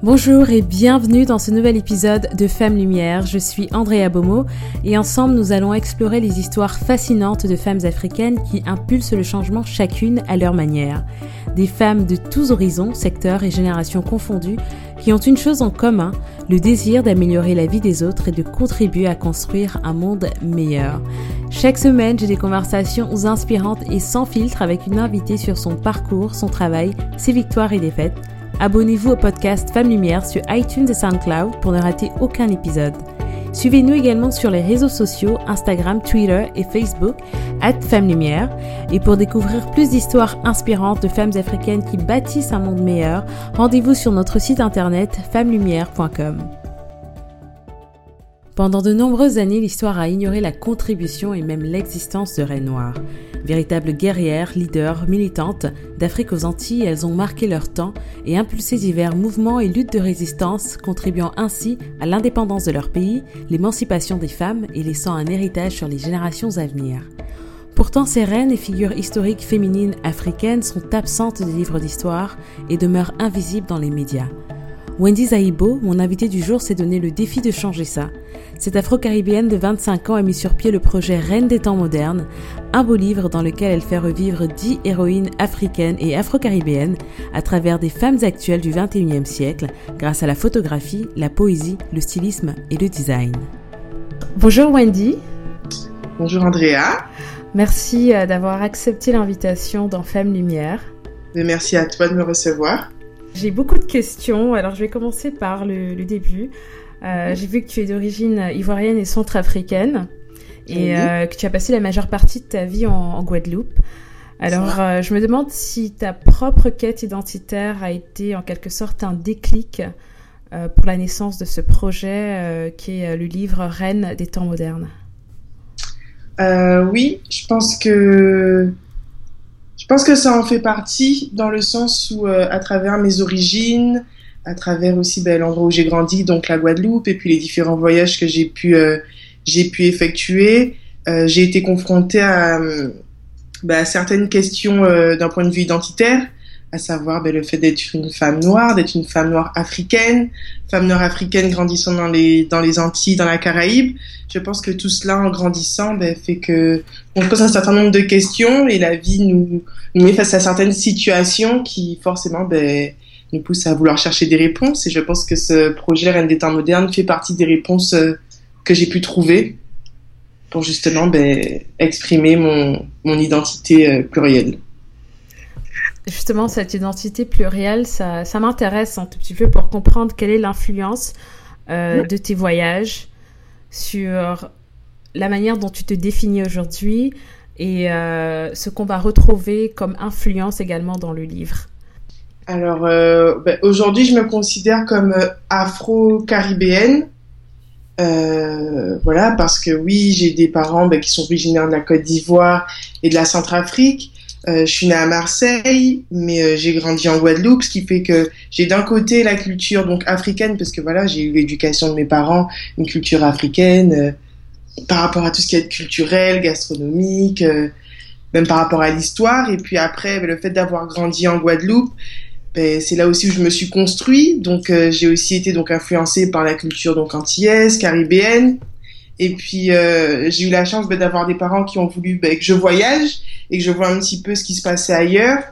Bonjour et bienvenue dans ce nouvel épisode de Femmes Lumière. Je suis Andrea Bomo et ensemble nous allons explorer les histoires fascinantes de femmes africaines qui impulsent le changement chacune à leur manière. Des femmes de tous horizons, secteurs et générations confondues qui ont une chose en commun, le désir d'améliorer la vie des autres et de contribuer à construire un monde meilleur. Chaque semaine, j'ai des conversations inspirantes et sans filtre avec une invitée sur son parcours, son travail, ses victoires et défaites Abonnez-vous au podcast Femmes Lumière sur iTunes et SoundCloud pour ne rater aucun épisode. Suivez-nous également sur les réseaux sociaux Instagram, Twitter et Facebook at Femmes Lumière. Et pour découvrir plus d'histoires inspirantes de femmes africaines qui bâtissent un monde meilleur, rendez-vous sur notre site internet femmelumière.com. Pendant de nombreuses années, l'histoire a ignoré la contribution et même l'existence de Reines Noires. Véritables guerrières, leaders, militantes, d'Afrique aux Antilles, elles ont marqué leur temps et impulsé divers mouvements et luttes de résistance, contribuant ainsi à l'indépendance de leur pays, l'émancipation des femmes et laissant un héritage sur les générations à venir. Pourtant, ces reines et figures historiques féminines africaines sont absentes des livres d'histoire et demeurent invisibles dans les médias. Wendy Zaibo, mon invitée du jour, s'est donné le défi de changer ça. Cette afro-caribéenne de 25 ans a mis sur pied le projet Reine des temps modernes, un beau livre dans lequel elle fait revivre 10 héroïnes africaines et afro-caribéennes à travers des femmes actuelles du 21e siècle grâce à la photographie, la poésie, le stylisme et le design. Bonjour Wendy. Bonjour Andrea. Merci euh, d'avoir accepté l'invitation dans Femmes Lumière. merci à toi de me recevoir. J'ai beaucoup de questions, alors je vais commencer par le, début. Euh, j'ai vu que tu es d'origine ivoirienne et centrafricaine et euh, que tu as passé la majeure partie de ta vie en, Guadeloupe. Alors, euh, je me demande si ta propre quête identitaire a été en quelque sorte un déclic pour la naissance de ce projet qui est le livre Reine des temps modernes. oui, je pense que pense que ça en fait partie dans le sens où, euh, à travers mes origines, à travers aussi ben, l'endroit où j'ai grandi, donc la Guadeloupe, et puis les différents voyages que j'ai pu, euh, j'ai pu effectuer, euh, j'ai été confrontée à, ben, à certaines questions d'un point de vue identitaire à savoir ben, le fait d'être une femme noire, d'être une femme noire africaine, femme noire africaine grandissant dans les dans les Antilles, dans la Caraïbe. Je pense que tout cela, en grandissant, ben, fait que on se pose un certain nombre de questions et la vie nous, nous met face à certaines situations qui forcément ben, nous poussent à vouloir chercher des réponses. Et je pense que ce projet Reine des temps modernes fait partie des réponses euh, que j'ai pu trouver pour justement ben, exprimer mon, mon identité euh, plurielle justement cette identité plurielle, ça, ça m'intéresse un tout petit peu pour comprendre quelle est l'influence euh, de tes voyages sur la manière dont tu te définis aujourd'hui et euh, ce qu'on va retrouver comme influence également dans le livre. Alors euh, ben, aujourd'hui, je me considère comme afro-caribéenne. voilà, parce que oui, j'ai des parents ben, qui sont originaires de la Côte d'Ivoire et de la Centrafrique, euh, je suis née à Marseille, mais euh, j'ai grandi en Guadeloupe, ce qui fait que j'ai d'un côté la culture donc africaine, parce que voilà, j'ai eu l'éducation de mes parents, une culture africaine, euh, par rapport à tout ce qui est culturel, gastronomique, même par rapport à l'histoire. Et puis après, ben, le fait d'avoir grandi en Guadeloupe, ben, c'est là aussi où je me suis construit. Donc j'ai aussi été donc influencée par la culture donc antillaise, caribéenne. Et puis euh, j'ai eu la chance ben, d'avoir des parents qui ont voulu ben, que je voyage et que je vois un petit peu ce qui se passait ailleurs.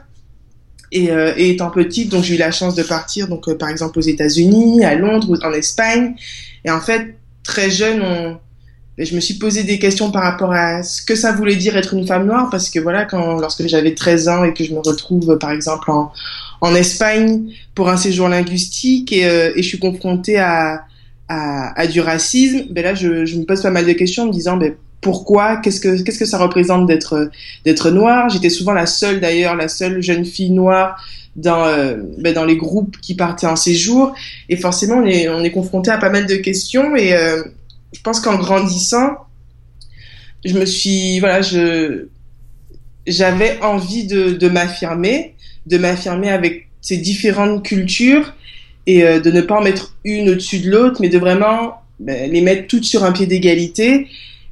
Et, euh, et étant petite, donc j'ai eu la chance de partir, donc euh, par exemple aux États-Unis, à Londres, ou en Espagne. Et en fait, très jeune, on, ben, je me suis posé des questions par rapport à ce que ça voulait dire être une femme noire, parce que voilà, quand lorsque j'avais 13 ans et que je me retrouve par exemple en, en Espagne pour un séjour linguistique et, euh, et je suis confrontée à à, à, du racisme, ben là, je, je, me pose pas mal de questions en me disant, ben, pourquoi? Qu'est-ce que qu'est-ce que ça représente d'être d'être noire J'étais souvent la seule d'ailleurs, la seule jeune fille noire dans euh, ben, dans les groupes qui partaient en séjour. Et forcément, on est on est confronté à pas mal de questions. Et euh, je pense qu'en grandissant, je me suis voilà, je j'avais envie de, de m'affirmer, de m'affirmer avec ces différentes cultures et euh, de ne pas en mettre une au-dessus de l'autre, mais de vraiment ben, les mettre toutes sur un pied d'égalité.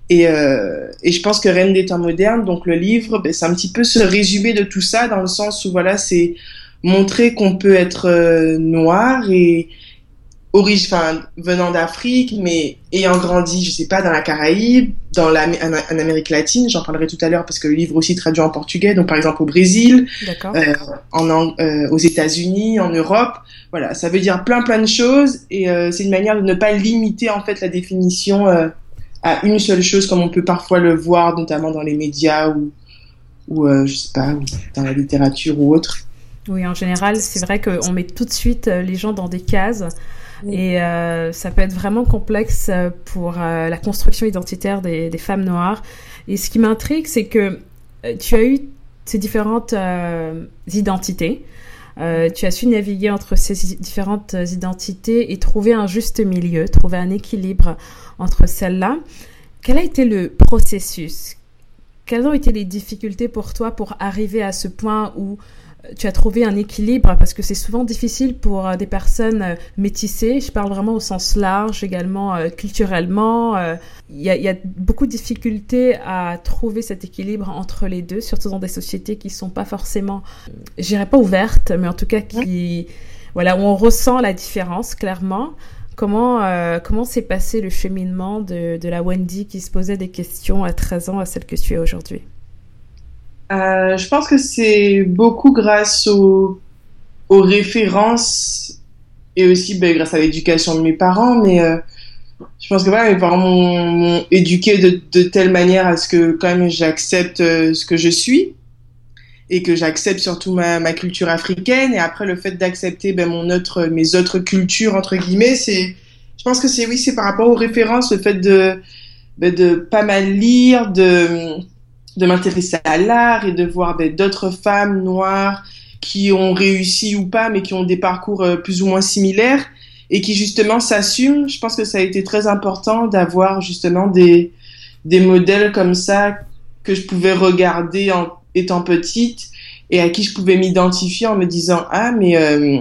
Et, euh, et, je pense que Reine des temps modernes, donc le livre, ben, c'est un petit peu ce résumé de tout ça, dans le sens où voilà, c'est montrer qu'on peut être noir et origine, venant d'Afrique, mais ayant grandi, je sais pas, dans la Caraïbe, dans la, en, Amérique latine, j'en parlerai tout à l'heure parce que le livre aussi traduit en portugais, donc par exemple au Brésil, euh, en, euh, aux États-Unis, en Europe, voilà, ça veut dire plein plein de choses et euh, c'est une manière de ne pas limiter en fait la définition à une seule chose comme on peut parfois le voir notamment dans les médias ou ou je sais pas, dans la littérature ou autre. Oui, en général, c'est vrai qu'on met tout de suite les gens dans des cases. Et euh, ça peut être vraiment complexe euh, pour euh, la construction identitaire des, des, femmes noires. Et ce qui m'intrigue, c'est que tu as eu ces différentes identités. tu as su naviguer entre ces différentes identités et trouver un juste milieu, trouver un équilibre entre celles-là. Quel a été le processus? Quelles ont été les difficultés pour toi pour arriver à ce point où tu as trouvé un équilibre parce que c'est souvent difficile pour euh, des personnes euh, métissées. Je parle vraiment au sens large, également euh, culturellement. Il y, a beaucoup de difficultés à trouver cet équilibre entre les deux, surtout dans des sociétés qui sont pas forcément, je dirais pas ouvertes, mais en tout cas qui, voilà, où on ressent la différence clairement. Comment comment s'est passé le cheminement de, de la Wendy qui se posait des questions à 13 ans à celle que tu es aujourd'hui? Euh, je pense que c'est beaucoup grâce aux, aux références et aussi ben, grâce à l'éducation de mes parents. Mais euh, je pense que voilà, mes parents m'ont éduqué de, de, telle manière à ce que quand même j'accepte euh, ce que je suis et que j'accepte surtout ma, ma, culture africaine. Et après, le fait d'accepter ben, mon autre, mes autres cultures entre guillemets, c'est, je pense que c'est oui, c'est par rapport aux références, le fait de ben, de pas mal lire, de de m'intéresser à l'art et de voir ben, d'autres femmes noires qui ont réussi ou pas, mais qui ont des parcours euh, plus ou moins similaires et qui justement s'assument. Je pense que ça a été très important d'avoir justement des, des modèles comme ça que je pouvais regarder en étant petite et à qui je pouvais m'identifier en me disant ah mais euh,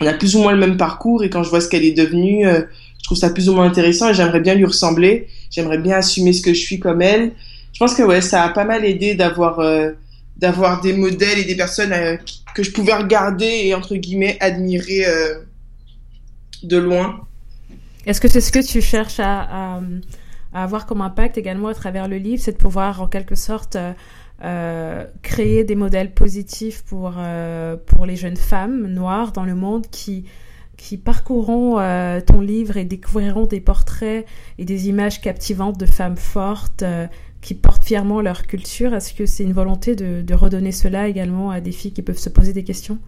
on a plus ou moins le même parcours et quand je vois ce qu'elle est devenue, euh, je trouve ça plus ou moins intéressant et j'aimerais bien lui ressembler. J'aimerais bien assumer ce que je suis comme elle pense que ouais, ça a pas mal aidé d'avoir euh, d'avoir des modèles et des personnes euh, que je pouvais regarder et entre guillemets admirer euh, de loin. Est-ce que c'est ce que tu cherches à, avoir comme impact également à travers le livre, c'est de pouvoir en quelque sorte créer des modèles positifs pour pour les jeunes femmes noires dans le monde qui qui parcourront ton livre et découvriront des portraits et des images captivantes de femmes fortes, qui portent fièrement leur culture. Est-ce que c'est une volonté de, redonner cela également à des filles qui peuvent se poser des questions?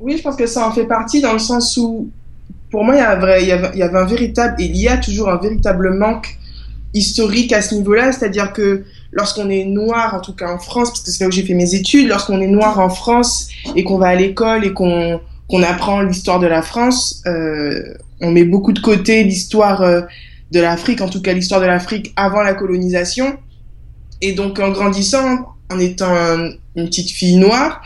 Oui, je pense que ça en fait partie dans le sens où, pour moi, il y, a avait, un véritable, il y a toujours un véritable manque historique à ce niveau-là, c'est-à-dire que lorsqu'on est noir, en tout cas en France, parce que c'est là où j'ai fait mes études, lorsqu'on est noir en France et qu'on va à l'école et qu'on qu'on apprend l'histoire de la France, euh, on met beaucoup de côté l'histoire euh, de l'Afrique, en tout cas l'histoire de l'Afrique avant la colonisation. Et donc en grandissant, en étant une petite fille noire,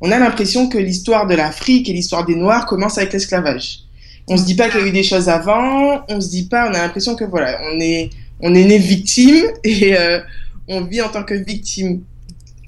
on a l'impression que l'histoire de l'Afrique et l'histoire des Noirs commence avec l'esclavage. On se dit pas qu'il y a eu des choses avant, on se dit pas, on a l'impression que voilà, on est on est né victime et euh, on vit en tant que victime.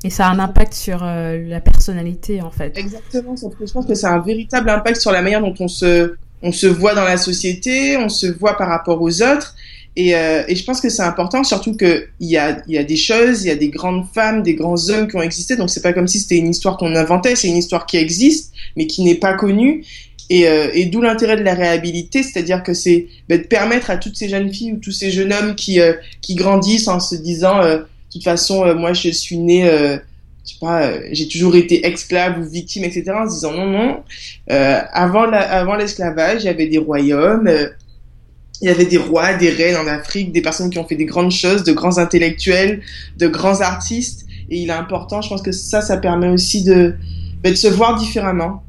Et ça a un impact sur euh, la personnalité en fait. Exactement, je pense que ça a un véritable impact sur la manière dont on se on se voit dans la société, on se voit par rapport aux autres. Et, euh, et je pense que c'est important, surtout qu'il y a, y a des choses, il y a des grandes femmes, des grands hommes qui ont existé. Donc c'est pas comme si c'était une histoire qu'on inventait, c'est une histoire qui existe, mais qui n'est pas connue. Et, euh, et d'où l'intérêt de la réhabilité, c'est-à-dire que c'est bah, de permettre à toutes ces jeunes filles ou tous ces jeunes hommes qui, euh, qui grandissent en se disant, euh, de toute façon, moi je suis né je sais pas, euh, j'ai toujours été esclave ou victime, etc. En se disant non, non. Euh, avant la, avant l'esclavage, il y avait des royaumes, euh, il y avait des rois, des reines en Afrique, des personnes qui ont fait des grandes choses, de grands intellectuels, de grands artistes. Et il est important, je pense que ça, ça permet aussi de, bah, se voir différemment.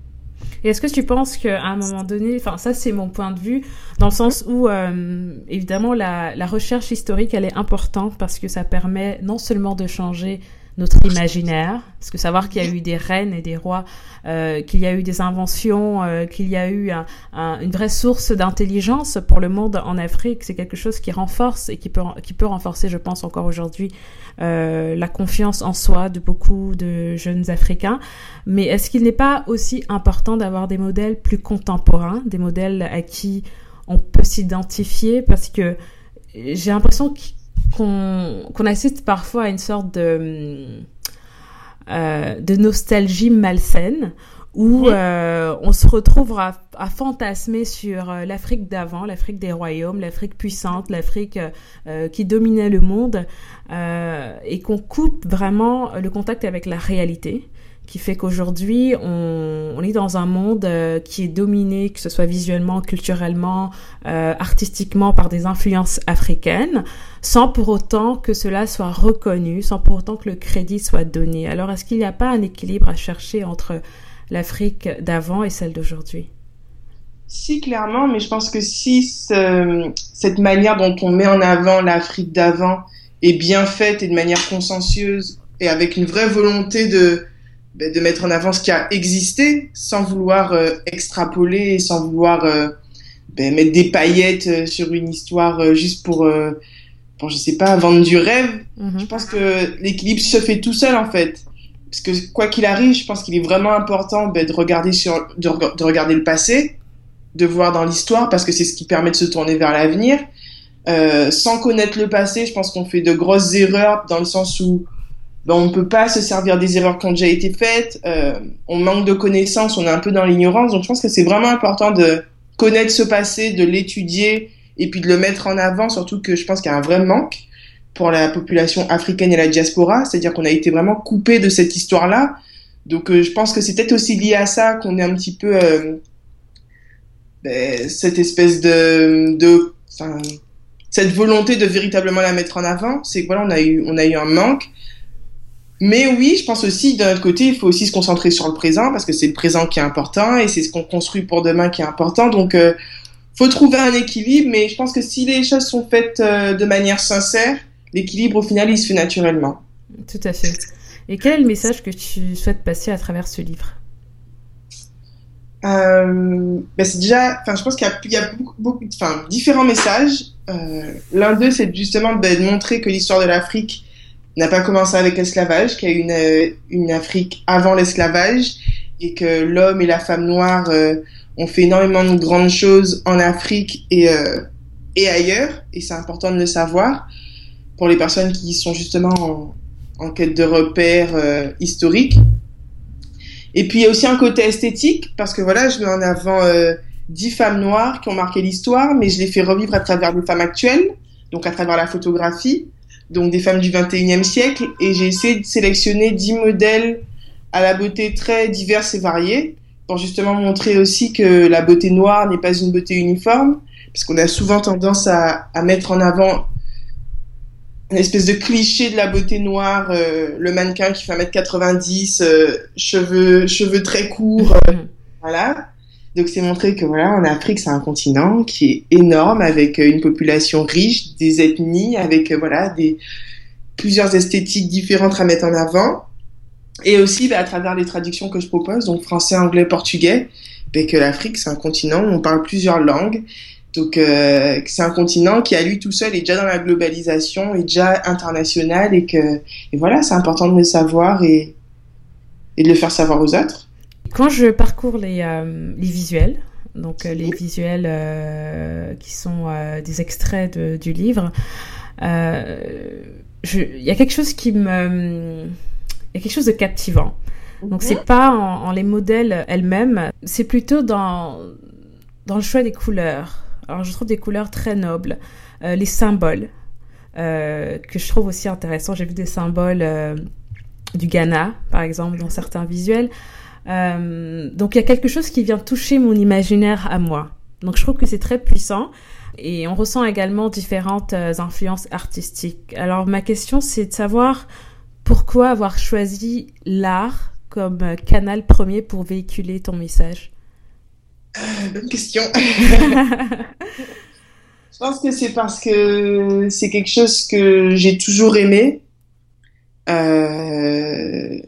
Et est-ce que tu penses qu'à un moment donné, enfin ça c'est mon point de vue, dans le sens où euh, évidemment la recherche historique elle est importante parce que ça permet non seulement de changer notre imaginaire, parce que savoir qu'il y a eu des reines et des rois, euh, qu'il y a eu des inventions, euh, qu'il y a eu un, un, une vraie source d'intelligence pour le monde en Afrique, c'est quelque chose qui renforce et qui peut, renforcer, je pense, encore aujourd'hui euh, la confiance en soi de beaucoup de jeunes Africains. Mais est-ce qu'il n'est pas aussi important d'avoir des modèles plus contemporains, des modèles à qui on peut s'identifier, parce que j'ai l'impression qu'on assiste parfois à une sorte de, euh, de nostalgie malsaine où euh, on se retrouve à, à fantasmer sur euh, l'Afrique d'avant, l'Afrique des royaumes, l'Afrique puissante, l'Afrique euh, qui dominait le monde, et qu'on coupe vraiment le contact avec la réalité qui fait qu'aujourd'hui, on, est dans un monde euh, qui est dominé, que ce soit visuellement, culturellement, euh, artistiquement, par des influences africaines, sans pour autant que cela soit reconnu, sans pour autant que le crédit soit donné. Alors, est-ce qu'il n'y a pas un équilibre à chercher entre l'Afrique d'avant et celle d'aujourd'hui? Si, clairement, mais je pense que si ce, cette manière dont on met en avant l'Afrique d'avant est bien faite et de manière consciencieuse et avec une vraie volonté de de mettre en avant ce qui a existé sans vouloir euh, extrapoler, sans vouloir euh, ben, mettre des paillettes euh, sur une histoire euh, juste pour, euh, pour, je sais pas, vendre du rêve. Mm -hmm. Je pense que l'équilibre se fait tout seul en fait. Parce que quoi qu'il arrive, je pense qu'il est vraiment important ben, de regarder sur, de, de, regarder le passé, de voir dans l'histoire parce que c'est ce qui permet de se tourner vers l'avenir. Euh, sans connaître le passé, je pense qu'on fait de grosses erreurs dans le sens où ben, on ne peut pas se servir des erreurs qui ont déjà été faites, euh, on manque de connaissances, on est un peu dans l'ignorance. Donc je pense que c'est vraiment important de connaître ce passé, de l'étudier et puis de le mettre en avant, surtout que je pense qu'il y a un vrai manque pour la population africaine et la diaspora, c'est-à-dire qu'on a été vraiment coupé de cette histoire-là. Donc euh, je pense que c'est peut-être aussi lié à ça qu'on est un petit peu euh, ben, cette espèce de, de cette volonté de véritablement la mettre en avant, c'est que voilà, on a eu on a eu un manque mais oui, je pense aussi d'un autre côté, il faut aussi se concentrer sur le présent parce que c'est le présent qui est important et c'est ce qu'on construit pour demain qui est important. Donc, euh, faut trouver un équilibre, mais je pense que si les choses sont faites euh, de manière sincère, l'équilibre au final il se fait naturellement. Tout à fait. Et quel est le message que tu souhaites passer à travers ce livre? Euh, ben c'est déjà, enfin, je pense qu'il y, y a, beaucoup, beaucoup, enfin, différents messages. Euh, L'un d'eux, c'est justement ben, de montrer que l'histoire de l'Afrique n'a pas commencé avec l'esclavage, qu'il y a une, euh, une Afrique avant l'esclavage et que l'homme et la femme noire euh, ont fait énormément de grandes choses en Afrique et, euh, et ailleurs. Et c'est important de le savoir pour les personnes qui sont justement en, en quête de repères euh, historiques. Et puis il y a aussi un côté esthétique parce que voilà, je mets en avant euh, dix femmes noires qui ont marqué l'histoire, mais je les fais revivre à travers des femmes actuelles, donc à travers la photographie donc des femmes du 21e siècle, et j'ai essayé de sélectionner 10 modèles à la beauté très diverse et variée, pour justement montrer aussi que la beauté noire n'est pas une beauté uniforme, parce qu'on a souvent tendance à, à, mettre en avant une espèce de cliché de la beauté noire, euh, le mannequin qui fait 1m90, euh, cheveux, cheveux très courts, euh, voilà. Donc c'est montrer que voilà, en Afrique, c'est un continent qui est énorme avec une population riche, des ethnies, avec voilà des plusieurs esthétiques différentes à mettre en avant. Et aussi bah, à travers les traductions que je propose, donc français, anglais, portugais, bah, que l'Afrique c'est un continent où on parle plusieurs langues. Donc euh, c'est un continent qui à lui tout seul est déjà dans la globalisation, est déjà international et que et voilà, c'est important de le savoir et, et de le faire savoir aux autres. Quand je parcours les, euh, les visuels, donc euh, les visuels euh, qui sont des extraits de, du livre, il y a quelque chose qui me, il y a quelque chose de captivant. Donc c'est pas en, en, les modèles elles-mêmes, c'est plutôt dans dans le choix des couleurs. Alors je trouve des couleurs très nobles, les symboles que je trouve aussi intéressants. J'ai vu des symboles du Ghana, par exemple, dans certains visuels. Euh, donc il y a quelque chose qui vient toucher mon imaginaire à moi. Donc je trouve que c'est très puissant et on ressent également différentes euh, influences artistiques. Alors ma question c'est de savoir pourquoi avoir choisi l'art comme canal premier pour véhiculer ton message. Euh, bonne question. je pense que c'est parce que c'est quelque chose que j'ai toujours aimé Euh,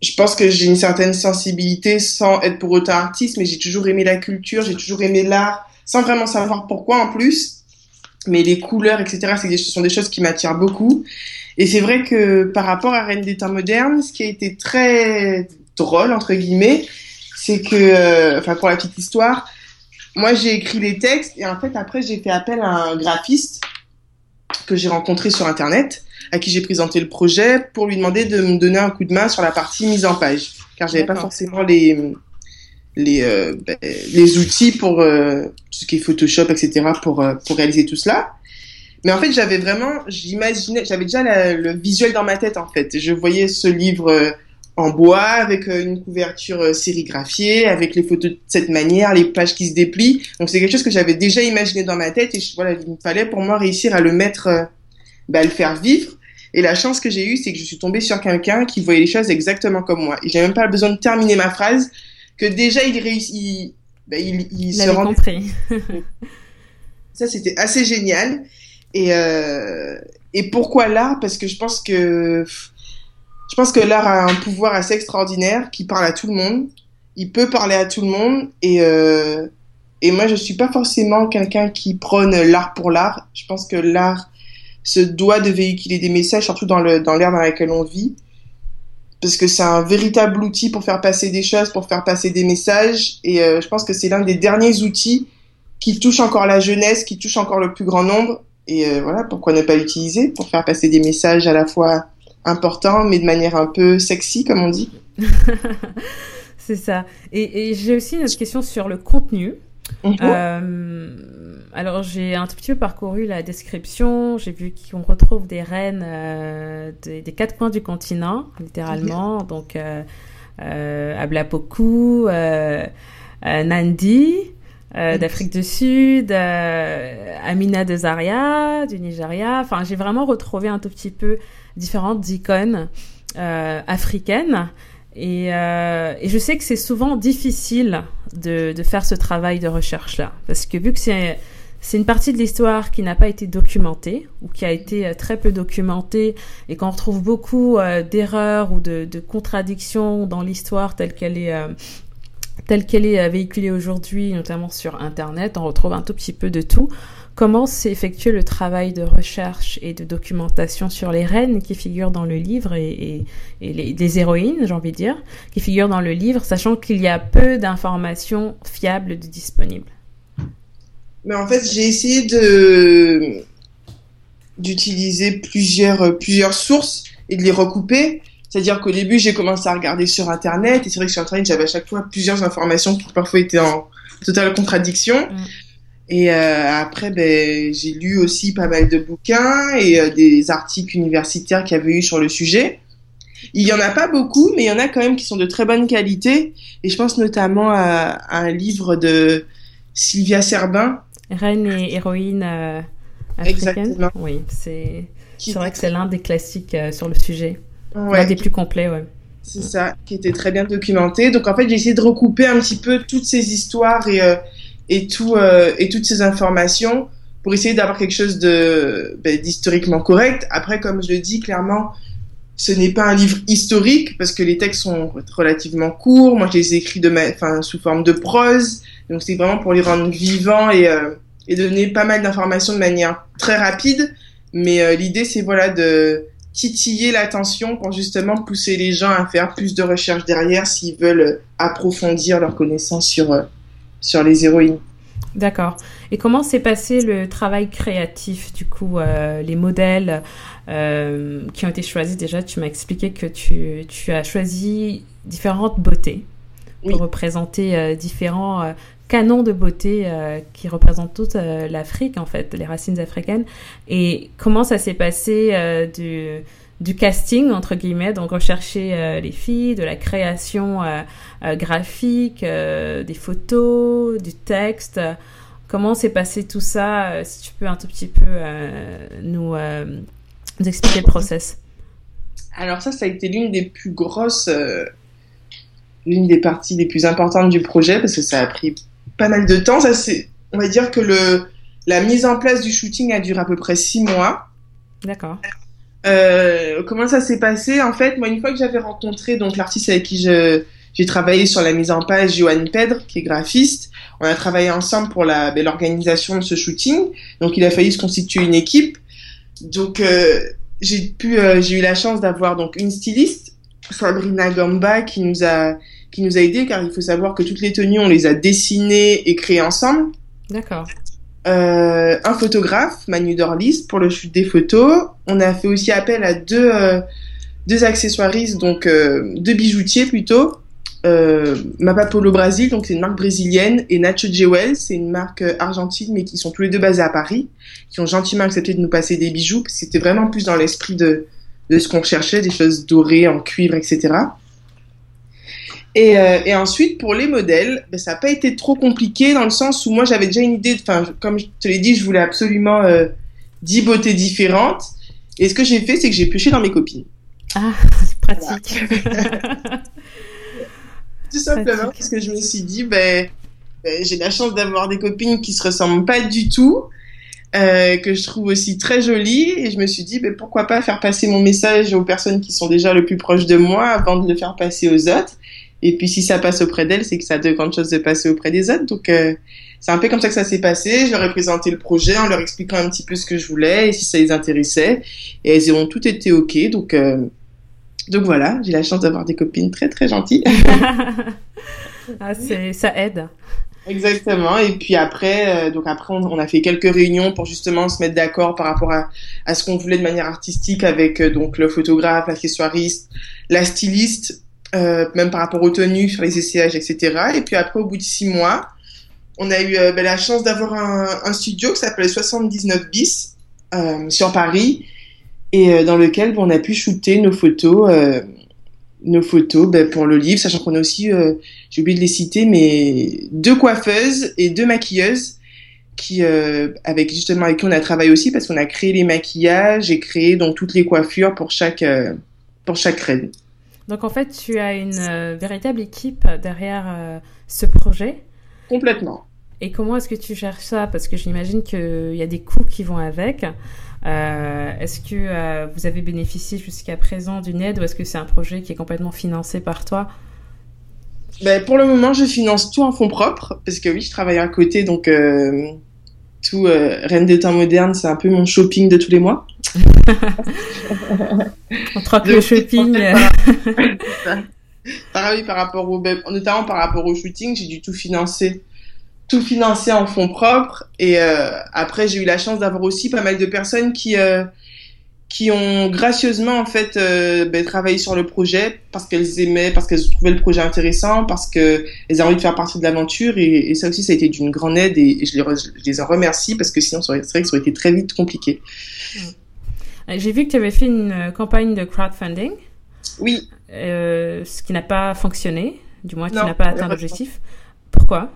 je pense que j'ai une certaine sensibilité sans être pour autant artiste, mais j'ai toujours aimé la culture, j'ai toujours aimé l'art, sans vraiment savoir pourquoi en plus. Mais les couleurs, etc., ce sont des choses qui m'attirent beaucoup. Et c'est vrai que par rapport à Reine des temps modernes, ce qui a été très drôle, entre guillemets, c'est que, euh, enfin pour la petite histoire, moi j'ai écrit les textes et en fait après j'ai fait appel à un graphiste que j'ai rencontré sur internet, à qui j'ai présenté le projet pour lui demander de me donner un coup de main sur la partie mise en page, car j'avais pas forcément les les euh, ben, les outils pour euh, ce qui est Photoshop, etc. pour euh, pour réaliser tout cela. Mais en fait, j'avais vraiment, j'imaginais, j'avais déjà le visuel dans ma tête en fait. Je voyais ce livre en bois avec une couverture sérigraphiée, avec les photos de cette manière, les pages qui se déplient. Donc c'est quelque chose que j'avais déjà imaginé dans ma tête et voilà, il me fallait pour moi réussir à le mettre, bah, à le faire vivre. Et la chance que j'ai eue, c'est que je suis tombée sur quelqu'un qui voyait les choses exactement comme moi. Et j'ai même pas besoin de terminer ma phrase, que déjà il réussit, il, ben, il, il, se rend compris. ça, c'était assez génial. Et, euh, et pourquoi l'art? Parce que je pense que je pense que l'art a un pouvoir assez extraordinaire qui parle à tout le monde. Il peut parler à tout le monde et euh, et moi je suis pas forcément quelqu'un qui prône l'art pour l'art. Je pense que l'art se doit de véhiculer des messages, surtout dans le dans l'ère dans laquelle on vit, parce que c'est un véritable outil pour faire passer des choses, pour faire passer des messages, et euh, je pense que c'est l'un des derniers outils qui touche encore la jeunesse, qui touche encore le plus grand nombre, et euh, voilà, pourquoi ne pas l'utiliser pour faire passer des messages à la fois importants, mais de manière un peu sexy, comme on dit. c'est ça. Et, et j'ai aussi une autre question sur le contenu. Mhm. Euh, alors j'ai un tout petit peu parcouru la description, j'ai vu qu'on retrouve des reines euh, des, quatre coins du continent, littéralement, donc euh, euh Ablapoku, Nandi, d'Afrique du Sud, Amina de Zaria, du Nigeria, enfin j'ai vraiment retrouvé un tout petit peu différentes icônes africaines. Et, euh, et, je sais que c'est souvent difficile de, faire ce travail de recherche-là, parce que vu que c'est une partie de l'histoire qui n'a pas été documentée ou qui a été euh, très peu documentée et qu'on retrouve beaucoup euh, d'erreurs ou de, contradictions dans l'histoire telle qu'elle est telle qu'elle est véhiculée aujourd'hui, notamment sur Internet, on retrouve un tout petit peu de tout. Comment s'est effectué le travail de recherche et de documentation sur les reines qui figurent dans le livre et, et, les, les, héroïnes, j'ai envie de dire, qui figurent dans le livre, sachant qu'il y a peu d'informations fiables disponibles? Mais en fait, j'ai essayé de d'utiliser plusieurs, plusieurs sources et de les recouper. C'est-à-dire qu'au début, j'ai commencé à regarder sur Internet, et c'est vrai que sur Internet, j'avais à chaque fois plusieurs informations qui parfois étaient en totale contradiction. Mm. Et euh, après, ben, j'ai lu aussi pas mal de bouquins et euh, des articles universitaires qu'il y avait eu sur le sujet. Il y en a pas beaucoup, mais il y en a quand même qui sont de très bonne qualité. Et je pense notamment à, un livre de Sylvia Serbin. Reine et héroïne euh, africaine. Exactement. Oui, c'est vrai que c'est l'un des classiques euh, sur le sujet. Ouais. L'un des plus complets, ouais. C'est ça, qui était très bien documenté. Donc en fait, j'ai essayé de recouper un petit peu toutes ces histoires et et tout euh, et toutes ces informations pour essayer d'avoir quelque chose de ben, d'historiquement correct. Après, comme je le dis clairement, ce n'est pas un livre historique parce que les textes sont relativement courts. Moi, je les ai écrits de ma, enfin, sous forme de prose, donc c'est vraiment pour les rendre vivants et euh, et donner pas mal d'informations de manière très rapide. Mais euh, l'idée, c'est voilà de titiller l'attention pour justement pousser les gens à faire plus de recherches derrière s'ils veulent approfondir leurs connaissances sur sur les héroïnes. D'accord. Et comment s'est passé le travail créatif du coup euh, Les modèles euh, qui ont été choisis? Déjà, tu m'as expliqué que tu, tu, as choisi différentes beautés pour représenter euh, différents canons de beauté qui représentent toute l'Afrique en fait, les racines africaines. Et comment ça s'est passé du du casting entre guillemets, donc rechercher euh, les filles, de la création euh, euh, graphique, des photos, du texte. Comment s'est passé tout ça Si tu peux un tout petit peu nous, expliquer le process? Alors ça, ça a été l'une des plus grosses, l'une des parties les plus importantes du projet parce que ça a pris pas mal de temps. Ça, c'est, on va dire que le la mise en place du shooting a duré à peu près six mois. D'accord. Euh, comment ça s'est passé? En fait, moi, une fois que j'avais rencontré donc l'artiste avec qui je j'ai travaillé sur la mise en page, Johan Pedre, qui est graphiste. On a travaillé ensemble pour la l'organisation de ce shooting. Donc, il a fallu se constituer une équipe. Donc, euh, j'ai pu, euh, j'ai eu la chance d'avoir donc une styliste, Sabrina Gamba, qui nous a qui nous a car il faut savoir que toutes les tenues, on les a dessinées et créées ensemble. D'accord. Euh, un photographe, Manu Dorlis, pour le shoot des photos. On a fait aussi appel à deux, euh, deux accessoiristes, donc euh, deux bijoutiers plutôt. Euh, Mapa Polo Brasil, donc c'est une marque brésilienne, et Nacho Jewel, c'est une marque argentine, mais qui sont tous les deux basés à Paris, qui ont gentiment accepté de nous passer des bijoux, parce que c'était vraiment plus dans l'esprit de, de ce qu'on cherchait, des choses dorées, en cuivre, etc. Et, euh, et ensuite, pour les modèles, ben, ça n'a pas été trop compliqué dans le sens où moi j'avais déjà une idée, enfin, comme je te l'ai dit, je voulais absolument euh, 10 beautés différentes. Et ce que j'ai fait, c'est que j'ai pioché dans mes copines. Ah, c'est pratique. Tout simplement parce que je me suis dit, ben, ben, j'ai la chance d'avoir des copines qui se ressemblent pas du tout, euh, que je trouve aussi très jolies, et je me suis dit, ben, pourquoi pas faire passer mon message aux personnes qui sont déjà le plus proches de moi avant de le faire passer aux autres. Et puis si ça passe auprès d'elles, c'est que ça a de grandes chances de passer auprès des autres. Donc euh, c'est un peu comme ça que ça s'est passé. Je leur ai présenté le projet en leur expliquant un petit peu ce que je voulais et si ça les intéressait. Et elles ont toutes été ok. Donc euh, donc voilà, j'ai la chance d'avoir des copines très très gentilles. ah, ça aide. Exactement. Et puis après, euh, donc après, on, on, a fait quelques réunions pour justement se mettre d'accord par rapport à, à ce qu'on voulait de manière artistique avec euh, donc le photographe, l'accessoiriste, la styliste, euh, même par rapport aux tenues, sur les essayages, etc. Et puis après, au bout de six mois, on a eu euh, ben, la chance d'avoir un, un, studio qui s'appelait 79 bis euh, sur Paris et dans lequel ben, on a pu shooter nos photos nos photos ben, pour le livre, sachant qu'on a aussi, euh, j'ai oublié de les citer, mais deux coiffeuses et deux maquilleuses qui, euh, avec justement avec qui on a travaillé aussi parce qu'on a créé les maquillages et créé donc toutes les coiffures pour chaque euh, pour chaque reine. Donc en fait, tu as une véritable équipe derrière ce projet. Complètement. Et comment est-ce que tu gères ça? Parce que j'imagine qu'il y a des coûts qui vont avec. Euh, est-ce que euh, vous avez bénéficié jusqu'à présent d'une aide ou est-ce que c'est un projet qui est complètement financé par toi? Ben, Pour le moment, je finance tout en fonds propres parce que oui, je travaille à côté, donc euh, tout Reine des temps modernes, c'est un peu mon shopping de tous les mois. On troque le shopping. Pareil, par rapport au, ben, notamment par rapport au shooting, j'ai du tout financé tout financé en fonds propres. Et euh, après, j'ai eu la chance d'avoir aussi pas mal de personnes qui euh, qui ont gracieusement en fait euh, ben, travaillé sur le projet parce qu'elles aimaient, parce qu'elles trouvaient le projet intéressant, parce que elles avaient envie de faire partie de l'aventure. Et, et, ça aussi, ça a été d'une grande aide et, et je, les je, les en remercie parce que sinon, c'est vrai que ça aurait été très vite compliqué. J'ai vu que tu avais fait une campagne de crowdfunding. Oui. Euh, ce qui n'a pas fonctionné, du moins qui n'a pas atteint l'objectif. Pourquoi?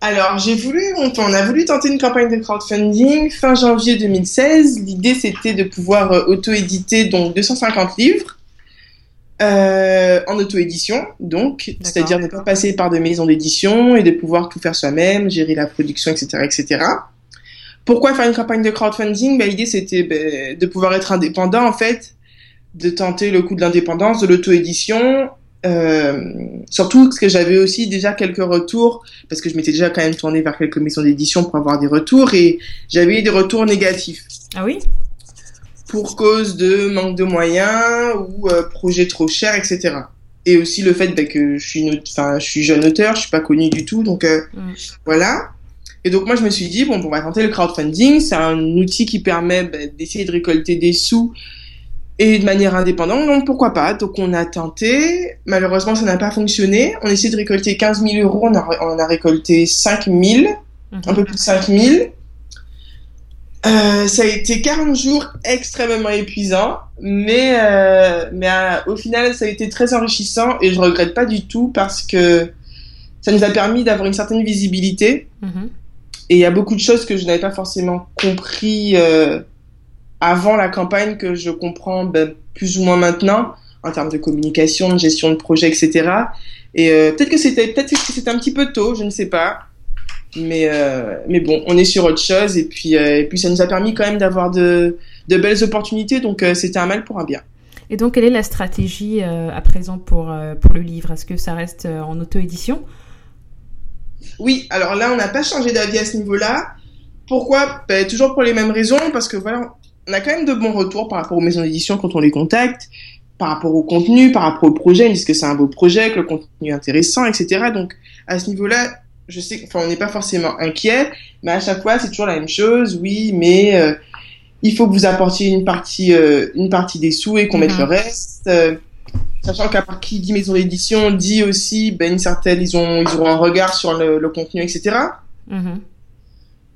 Alors, j'ai voulu, on, on, a voulu tenter une campagne de crowdfunding fin janvier 2016. L'idée, c'était de pouvoir euh, auto-éditer donc 250 livres euh, en auto-édition, donc, c'est-à-dire ne pas passer par des maisons d'édition et de pouvoir tout faire soi-même, gérer la production, etc., etc. Pourquoi faire une campagne de crowdfunding? Ben, L'idée, c'était ben, de pouvoir être indépendant, en fait, de tenter le coup de l'indépendance, de l'auto-édition surtout parce que j'avais aussi déjà quelques retours, parce que je m'étais déjà quand même tournée vers quelques maisons d'édition pour avoir des retours, et j'avais eu des retours négatifs. Ah oui? Pour cause de manque de moyens ou euh, projet trop cher, etc. Et aussi le fait bah, que je suis, une, enfin, je suis jeune auteur, je suis pas connue du tout, donc euh, mm. voilà. Et donc moi je me suis dit bon, on va tenter le crowdfunding, c'est un outil qui permet bah, d'essayer de récolter des sous et de manière indépendante, donc pourquoi pas. Donc on a tenté, malheureusement ça n'a pas fonctionné. On a essayé de récolter 15 000 euros, on a, on a récolté 5 000, mmh. un peu plus de 5 000. Euh, ça a été 40 jours extrêmement épuisants, mais, euh, mais euh, au final ça a été très enrichissant et je regrette pas du tout parce que ça nous a permis d'avoir une certaine visibilité. Mmh. Et il y a beaucoup de choses que je n'avais pas forcément compris avant la campagne que je comprends ben, plus ou moins maintenant en termes de communication, de gestion de projet, etc. Et euh, peut-être que c'était peut-être que c'était un petit peu tôt, je ne sais pas. Mais euh, mais bon, on est sur autre chose et puis euh, et puis ça nous a permis quand même d'avoir de de belles opportunités. Donc c'était un mal pour un bien. Et donc, quelle est la stratégie à présent pour, pour le livre? Est-ce que ça reste en auto-édition? Oui, alors là, on n'a pas changé d'avis à ce niveau-là. Pourquoi? Ben, Toujours pour les mêmes raisons, parce que voilà, on a quand même de bons retours par rapport aux maisons d'édition quand on les contacte, par rapport au contenu, par rapport au projet, ils disent que c'est un beau projet, que le contenu est intéressant, etc. Donc à ce niveau-là, je sais, enfin on n'est pas forcément inquiet, mais à chaque fois c'est toujours la même chose. Oui, mais euh, il faut que vous apportiez une partie, euh, une partie des sous et qu'on mette le mhm. reste. Euh, sachant qu'à part qui dit maison d'édition dit aussi ben une certaine, ils ont, ils auront un regard sur le, le contenu, etc.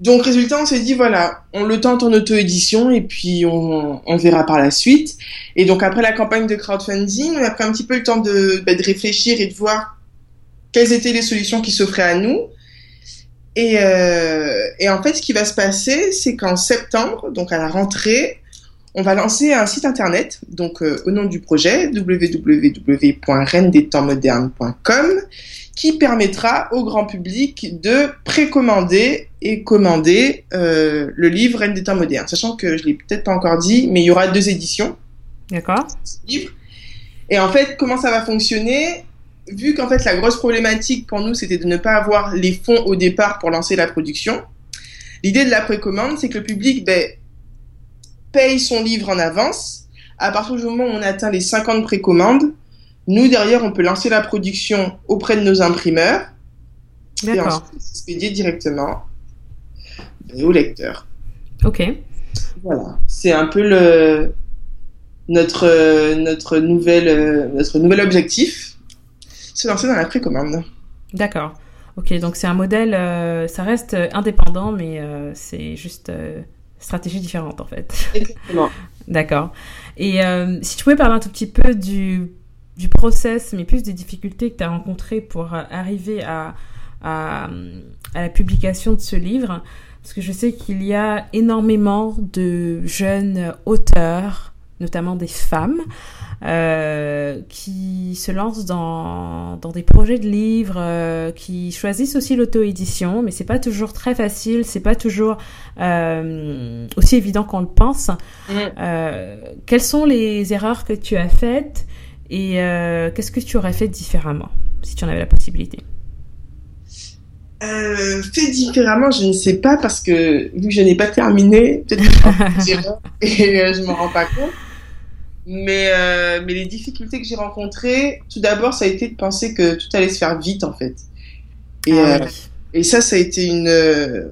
Donc, résultat, on s'est dit, voilà, on le tente en auto-édition et puis on, verra par la suite. Et donc, après la campagne de crowdfunding, on a pris un petit peu le temps de, bah, réfléchir et de voir quelles étaient les solutions qui s'offraient à nous. Et, euh, et en fait, ce qui va se passer, c'est qu'en septembre, donc à la rentrée, on va lancer un site internet, donc euh, au nom du projet, www.reine-des-temps-modernes.com, qui permettra au grand public de précommander et commander euh, le livre Reine des temps modernes. Sachant que je l'ai peut-être pas encore dit, mais il y aura deux éditions. D'accord. Livre. Et en fait, comment ça va fonctionner? Vu qu'en fait la grosse problématique pour nous c'était de ne pas avoir les fonds au départ pour lancer la production. L'idée de la précommande, c'est que le public ben, paye son livre en avance. À partir du moment où on atteint les 50 précommandes, nous, derrière, on peut lancer la production auprès de nos imprimeurs. Et ensuite, expédier directement au lecteur. Ok. Voilà. C'est un peu le, notre, notre, nouvelle, notre nouvel objectif. Se lancer dans la précommande. D'accord. Ok, donc c'est un modèle, euh, ça reste indépendant, mais euh, c'est juste euh, stratégie différente en fait. Exactement. D'accord. Et si tu pouvais parler un tout petit peu du du process, mais plus des difficultés que tu as rencontrées pour euh, arriver à, à, la publication de ce livre Parce que je sais qu'il y a énormément de jeunes auteurs, notamment des femmes, euh, qui se lancent dans, dans des projets de livres, euh, qui choisissent aussi l'auto-édition, mais c'est pas toujours très facile, c'est pas toujours aussi évident qu'on le pense. Mmh. quelles sont les erreurs que tu as faites et euh, qu'est-ce que tu aurais fait différemment si tu en avais la possibilité? Euh, fait différemment, je ne sais pas parce que vu que je n'ai pas terminé, peut-être que je et euh, je m'en rends pas compte. Mais, euh, mais les difficultés que j'ai rencontrées, tout d'abord, ça a été de penser que tout allait se faire vite en fait. Et, ah, et ça, ça a été une,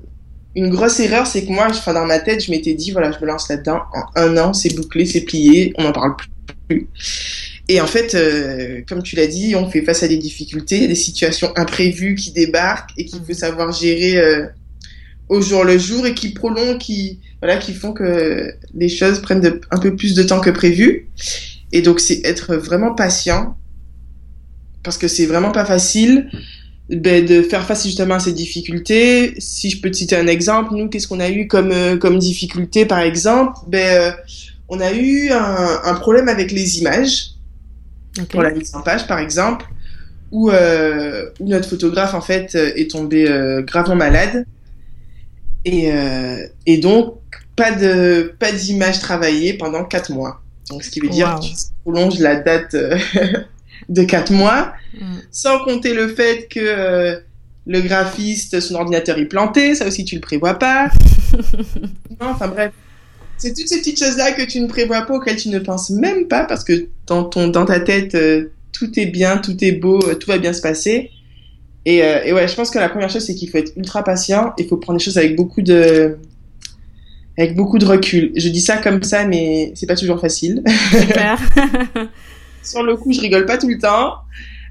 une grosse erreur, c'est que moi, enfin, dans ma tête, je m'étais dit, voilà, je me lance là-dedans, en un an, c'est bouclé, c'est plié, on n'en parle plus. Et en fait, euh, comme tu l'as dit, on fait face à des difficultés, des situations imprévues qui débarquent et qu'il faut savoir gérer euh, au jour le jour et qui prolongent, qui voilà, qui font que les choses prennent un peu plus de temps que prévu. Et donc, c'est être vraiment patient parce que c'est vraiment pas facile ben, de faire face justement à ces difficultés. Si je peux te citer un exemple, nous, qu'est-ce qu'on a eu comme euh, comme difficulté, par exemple? Ben, on a eu un, un problème avec les images pour la mise en page, par exemple, où, euh, où, notre photographe, en fait, euh, est tombé euh, gravement malade. Et, et donc, pas de pas d'image travaillée pendant quatre mois. Donc, ce qui veut dire que tu prolonges la date de quatre mois, mm. sans compter le fait que le graphiste, son ordinateur est planté, ça aussi tu le prévois pas. non, enfin bref. C'est toutes ces petites choses-là que tu ne prévois pas, auxquelles tu ne penses même pas, parce que dans, ton, dans ta tête, euh, tout est bien, tout est beau, euh, tout va bien se passer. Et, euh, et, ouais, je pense que la première chose, c'est qu'il faut être ultra patient, il faut prendre les choses avec beaucoup de, avec beaucoup de recul. Je dis ça comme ça, mais c'est pas toujours facile. Super. Sur le coup, je rigole pas tout le temps.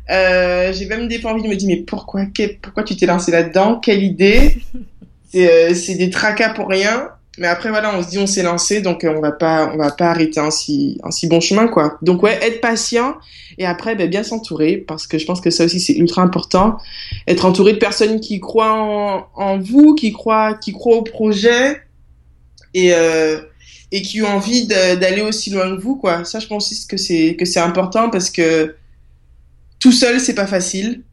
Euh, j'ai même des fois envie de me dire, mais pourquoi, pourquoi tu t'es lancé là-dedans? Quelle idée? C'est des tracas pour rien. Mais après voilà, on se dit on s'est lancé, donc euh, on va pas on va pas arrêter un si un si bon chemin quoi. Donc ouais, être patient et après ben, bien s'entourer parce que je pense que ça aussi c'est ultra important. Être entouré de personnes qui croient en, en vous, qui croient qui croient au projet et euh, et qui ont envie d'aller aussi loin que vous quoi. Ça je pense aussi que c'est que c'est important parce que tout seul c'est pas facile.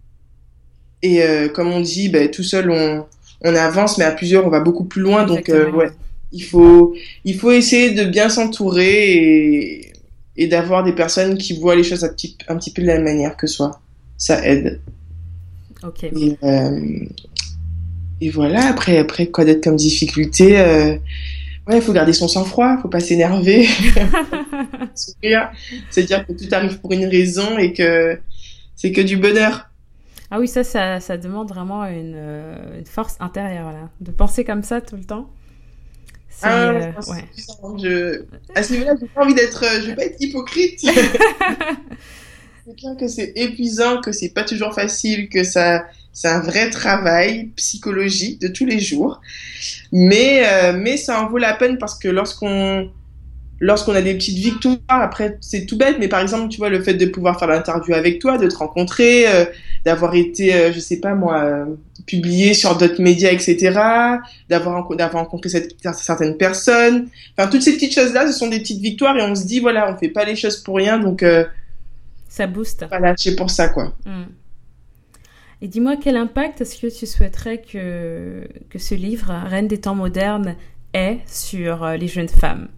Et euh, comme on dit, ben, tout seul on on avance, mais à plusieurs on va beaucoup plus loin. Donc euh, ouais il faut, il faut essayer de bien s'entourer et, et d'avoir des personnes qui voient les choses un petit, un petit peu de la même manière que soi. Ça aide. Ok. Et, euh, et voilà, après, après quoi d'autre comme difficulté euh, Ouais, il faut garder son sang-froid, faut pas s'énerver. Sourire. C'est-à-dire que tout arrive pour une raison et que c'est que du bonheur. Ah oui, ça, ça, ça demande vraiment une, euh, une force intérieure, là. De penser comme ça tout le temps. Ah, euh, ouais. je... À ce niveau-là, j'ai pas envie d'être, euh, je vais pas être hypocrite. c'est clair que c'est épuisant, que c'est pas toujours facile, que ça, c'est un vrai travail psychologique de tous les jours. Mais, euh, mais ça en vaut la peine parce que lorsqu'on, lorsqu'on a des petites victoires, après, c'est tout bête, mais par exemple, tu vois, le fait de pouvoir faire l'interview avec toi, de te rencontrer, euh, d'avoir été, euh, je sais pas moi, euh, publié sur d'autres médias, etc., d'avoir, d'avoir rencontré cette, certaines personnes. Enfin, toutes ces petites choses-là, ce sont des petites victoires et on se dit, voilà, on fait pas les choses pour rien, donc, euh, Ça booste. voilà, c'est pour ça, quoi. Mm. Et dis-moi, quel impact est-ce que tu souhaiterais que, que ce livre, Reine des temps modernes, ait sur les jeunes femmes?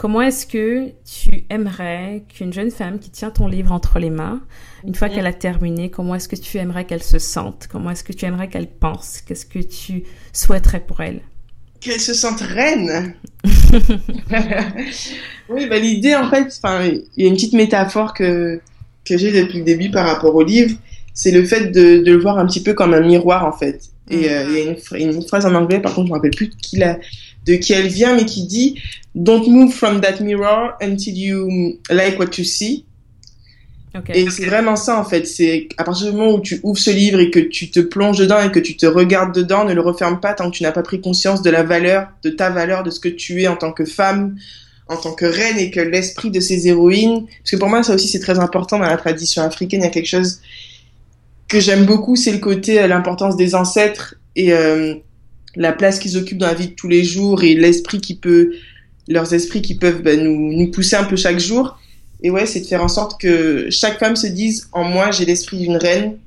Comment est-ce que tu aimerais qu'une jeune femme qui tient ton livre entre les mains, une fois qu'elle a terminé, comment est-ce que tu aimerais qu'elle se sente? Comment est-ce que tu aimerais qu'elle pense? Qu'est-ce que tu souhaiterais pour elle? Qu'elle se sente reine? oui, bah, l'idée, en fait, il y a une petite métaphore que, que j'ai depuis le début par rapport au livre. C'est le fait de, de le voir un petit peu comme un miroir, en fait. Et euh, il y a une, une phrase en anglais, par contre, je me rappelle plus qui, la, de qui elle vient, mais qui dit Don't move from that mirror until you like what you see. Et c'est vraiment ça en fait. C'est à partir du moment où tu ouvres ce livre et que tu te plonges dedans et que tu te regardes dedans, ne le referme pas tant que tu n'as pas pris conscience de la valeur, de ta valeur, de ce que tu es en tant que femme, en tant que reine et que l'esprit de ces héroïnes. Parce que pour moi, ça aussi c'est très important dans la tradition africaine. Il y a quelque chose que j'aime beaucoup, c'est le côté euh, l'importance des ancêtres et euh, la place qu'ils occupent dans la vie de tous les jours et l'esprit qui peut, leurs esprits qui peuvent bah, nous, nous pousser un peu chaque jour. Et ouais, c'est de faire en sorte que chaque femme se dise en moi j'ai l'esprit d'une reine.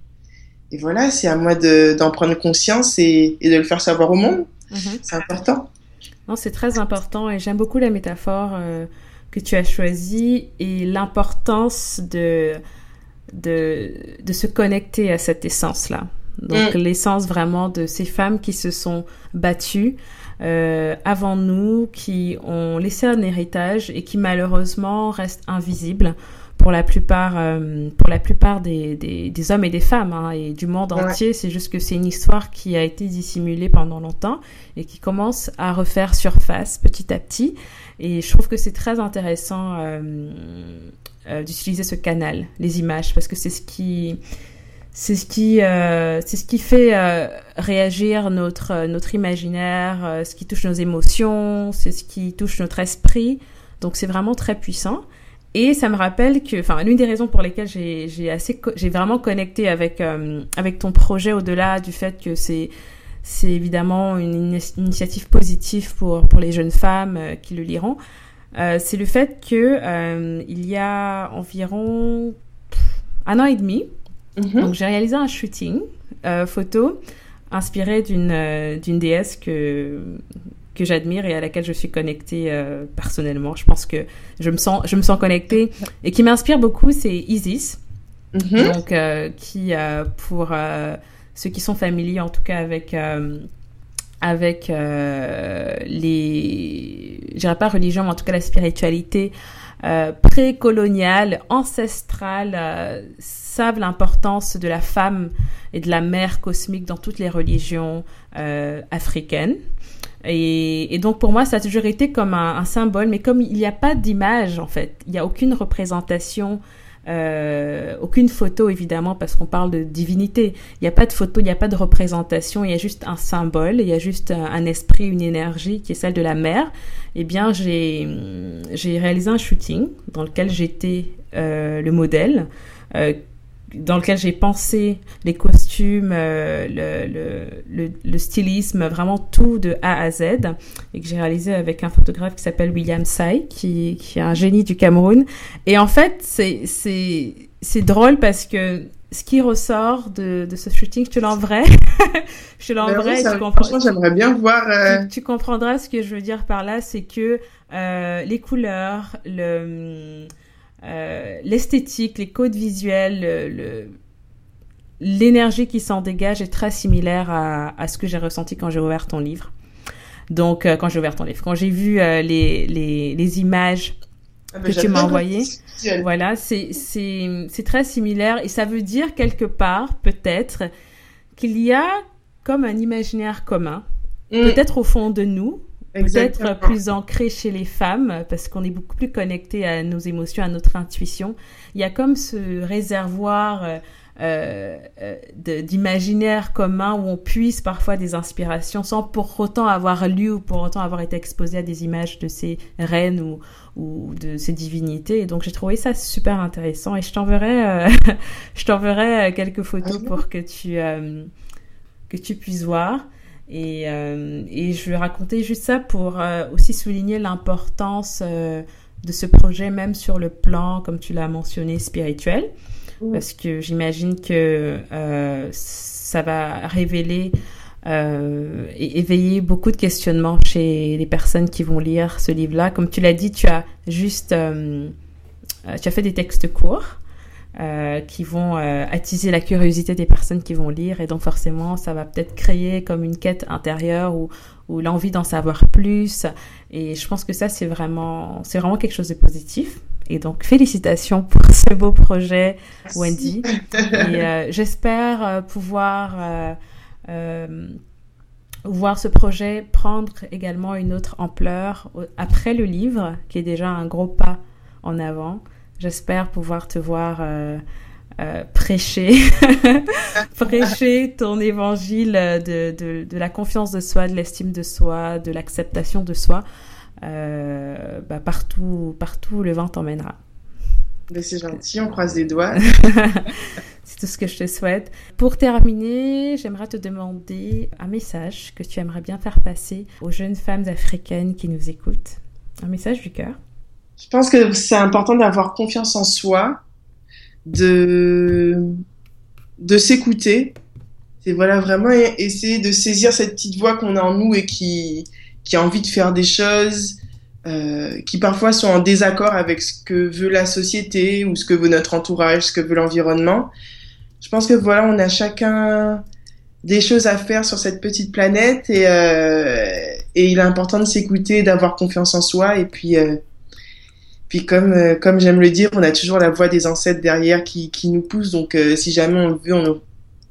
Et voilà, c'est à moi de- d'en prendre conscience et, et de le faire savoir au monde. Mhm. C'est important. Non, c'est très important et j'aime beaucoup la métaphore euh, que tu as choisie et l'importance de, de, de se connecter à cette essence-là. Donc, l'essence vraiment de ces femmes qui se sont battues euh, avant nous, qui ont laissé un héritage et qui malheureusement restent invisibles pour la plupart, euh, pour la plupart des, des, des hommes et des femmes hein, et du monde Ouais. entier. C'est juste que c'est une histoire qui a été dissimulée pendant longtemps et qui commence à refaire surface petit à petit. Et je trouve que c'est très intéressant euh, euh, d'utiliser ce canal, les images, parce que c'est ce qui, c'est ce qui, euh, c'est ce qui fait euh, réagir notre euh, notre imaginaire, euh, ce qui touche nos émotions, c'est ce qui touche notre esprit. Donc c'est vraiment très puissant. Et ça me rappelle que, enfin, l'une des raisons pour lesquelles j'ai j'ai assez, j'ai vraiment connecté avec euh, avec ton projet au-delà du fait que c'est c'est évidemment une ini- initiative positive pour pour les jeunes femmes euh, qui le liront. C'est le fait que il y a environ un an et demi, Mhm. donc j'ai réalisé un shooting euh, photo inspiré d'une euh, d'une déesse que que j'admire et à laquelle je suis connectée euh, personnellement. Je pense que je me sens je me sens connectée et qui m'inspire beaucoup, c'est Isis. Mhm. Donc, qui, pour ceux qui sont familiers, en tout cas avec avec euh, les, je dirais pas religion, mais en tout cas la spiritualité euh, précoloniale, ancestrale, euh, savent l'importance de la femme et de la mère cosmique dans toutes les religions euh, africaines. Et, donc pour moi, ça a toujours été comme un symbole, mais comme il n'y a pas d'image en fait, il n'y a aucune représentation euh, aucune photo évidemment parce qu'on parle de divinité. Il n'y a pas de photo, il n'y a pas de représentation, il y a juste un symbole, il y a juste un, esprit, une énergie qui est celle de la mer. Eh bien, j'ai j'ai réalisé un shooting dans lequel j'étais euh, le modèle. Euh, dans lequel j'ai pensé les costumes, euh, le, le, le, le, stylisme, vraiment tout de A à Z, et que j'ai réalisé avec un photographe qui s'appelle William Sai, qui, qui est un génie du Cameroun. Et en fait, c'est drôle parce que ce qui ressort de, de ce shooting, je te l'enverrai. je te l'enverrai. Ben franchement, j'aimerais bien voir. Euh, tu, comprendras ce que je veux dire par là, c'est que euh, les couleurs, le euh, l'esthétique, les codes visuels, l'énergie qui s'en dégage est très similaire à, à ce que j'ai ressenti quand j'ai ouvert ton livre. Donc, quand j'ai ouvert ton livre, quand j'ai vu les, les, les images ah, que tu m'as envoyées, voilà, c'est très similaire et ça veut dire quelque part, peut-être, qu'il y a comme un imaginaire commun, mm. peut-être au fond de nous, peut-être plus ancré chez les femmes, parce qu'on est beaucoup plus connecté à nos émotions, à notre intuition. Il y a comme ce réservoir euh, euh, d'imaginaire commun où on puise parfois des inspirations sans pour autant avoir lu ou pour autant avoir été exposé à des images de ces reines ou, ou de ces divinités. Et donc j'ai trouvé ça super intéressant et je t'enverrai, euh, je t'enverrai euh, quelques photos ah pour que tu que tu puisses voir. Et, et je vais raconter juste ça pour aussi souligner l'importance de ce projet, même sur le plan, comme tu l'as mentionné, spirituel parce que j'imagine que euh, ça va révéler euh, et éveiller beaucoup de questionnements chez les personnes qui vont lire ce livre-là. Comme tu l'as dit, tu as juste, euh, tu as fait des textes courts. Qui vont attiser la curiosité des personnes qui vont lire et donc forcément ça va peut-être créer comme une quête intérieure ou, ou l'envie d'en savoir plus et je pense que ça c'est vraiment c'est vraiment quelque chose de positif et donc, félicitations pour ce beau projet, Wendy. Et euh, j'espère euh, pouvoir euh, voir ce projet prendre également une autre ampleur après le livre, qui est déjà un gros pas en avant. J'espère pouvoir te voir prêcher, prêcher ton évangile de, de, de, la confiance de soi, de l'estime de soi, de l'acceptation de soi euh, bah, partout, partout le vent t'emmènera. C'est gentil, on croise les doigts. C'est tout ce que je te souhaite. Pour terminer, j'aimerais te demander un message que tu aimerais bien faire passer aux jeunes femmes africaines qui nous écoutent. Un message du cœur. Je pense que c'est important d'avoir confiance en soi, de, de s'écouter. C'est voilà, vraiment essayer de saisir cette petite voix qu'on a en nous et qui, qui a envie de faire des choses euh, qui parfois sont en désaccord avec ce que veut la société ou ce que veut notre entourage, ce que veut l'environnement. Je pense que voilà, on a chacun des choses à faire sur cette petite planète et, euh, et il est important de s'écouter, d'avoir confiance en soi et puis euh, puis comme euh, comme j'aime le dire, on a toujours la voix des ancêtres derrière qui, qui nous pousse. Donc euh, si jamais on le veut,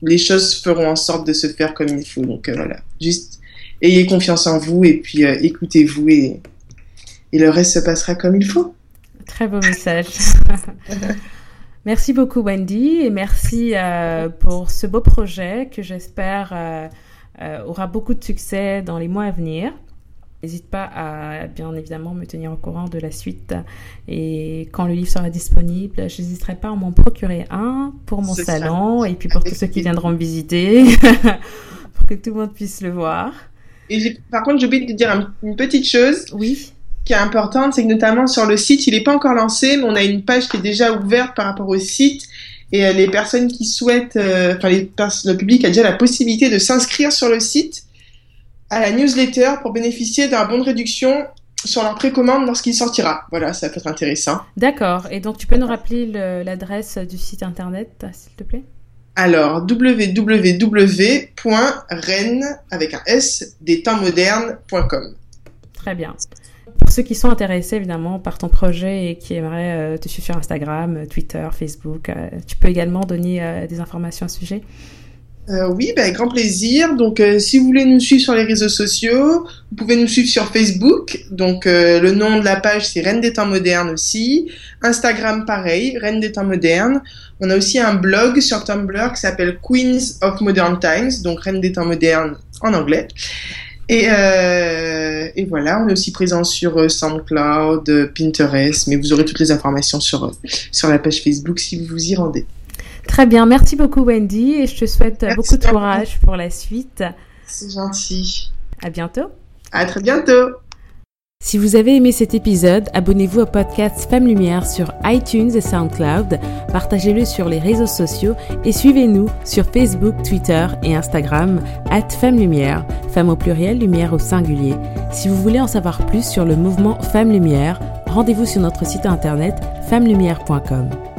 les choses feront en sorte de se faire comme il faut. Donc voilà, juste ayez confiance en vous et puis euh, écoutez-vous et, et le reste se passera comme il faut. Très beau message. merci beaucoup Wendy et merci euh, pour ce beau projet que j'espère euh, aura beaucoup de succès dans les mois à venir. N'hésite pas à bien évidemment me tenir au courant de la suite et quand le livre sera disponible, je n'hésiterai pas à m'en procurer un pour mon salon et puis pour tous ceux qui viendront me visiter pour que tout le monde puisse le voir. Et par contre, j'ai oublié de dire une petite chose. Oui. Qui est importante, c'est que notamment sur le site, il n'est pas encore lancé, mais on a une page qui est déjà ouverte par rapport au site. Et euh, les personnes qui souhaitent, euh, enfin, les le public a déjà la possibilité de s'inscrire sur le site à la newsletter pour bénéficier d'un bon de réduction sur leur précommande lorsqu'il sortira. Voilà, ça peut être intéressant. D'accord. Et donc, tu peux nous rappeler l'adresse du site internet, s'il te plaît? Alors, www.rennes avec un S des temps modernes.com. Très bien. Pour ceux qui sont intéressés évidemment par ton projet et qui aimeraient euh, te suivre sur Instagram, Twitter, Facebook, euh, tu peux également donner euh, des informations à ce sujet euh, oui, avec grand plaisir. Donc, euh, si vous voulez nous suivre sur les réseaux sociaux, vous pouvez nous suivre sur Facebook. Donc, euh, le nom de la page, c'est Reine des temps modernes aussi. Instagram, pareil, Reine des temps modernes. On a aussi un blog sur Tumblr qui s'appelle Queens of Modern Times, donc Reine des temps modernes en anglais. Et, et voilà, on est aussi présent sur SoundCloud, Pinterest, mais vous aurez toutes les informations sur, sur la page Facebook si vous vous y rendez. Très bien, merci beaucoup Wendy et je te souhaite beaucoup de courage pour la suite. C'est gentil. À bientôt. À très bientôt. Si vous avez aimé cet épisode, abonnez-vous au podcast Femmes Lumière sur iTunes et SoundCloud, partagez-le sur les réseaux sociaux et suivez-nous sur Facebook, Twitter et Instagram, at Femmes Lumière, Femmes au pluriel, Lumière au singulier. Si vous voulez en savoir plus sur le mouvement Femmes Lumière, rendez-vous sur notre site internet femmelumière.com.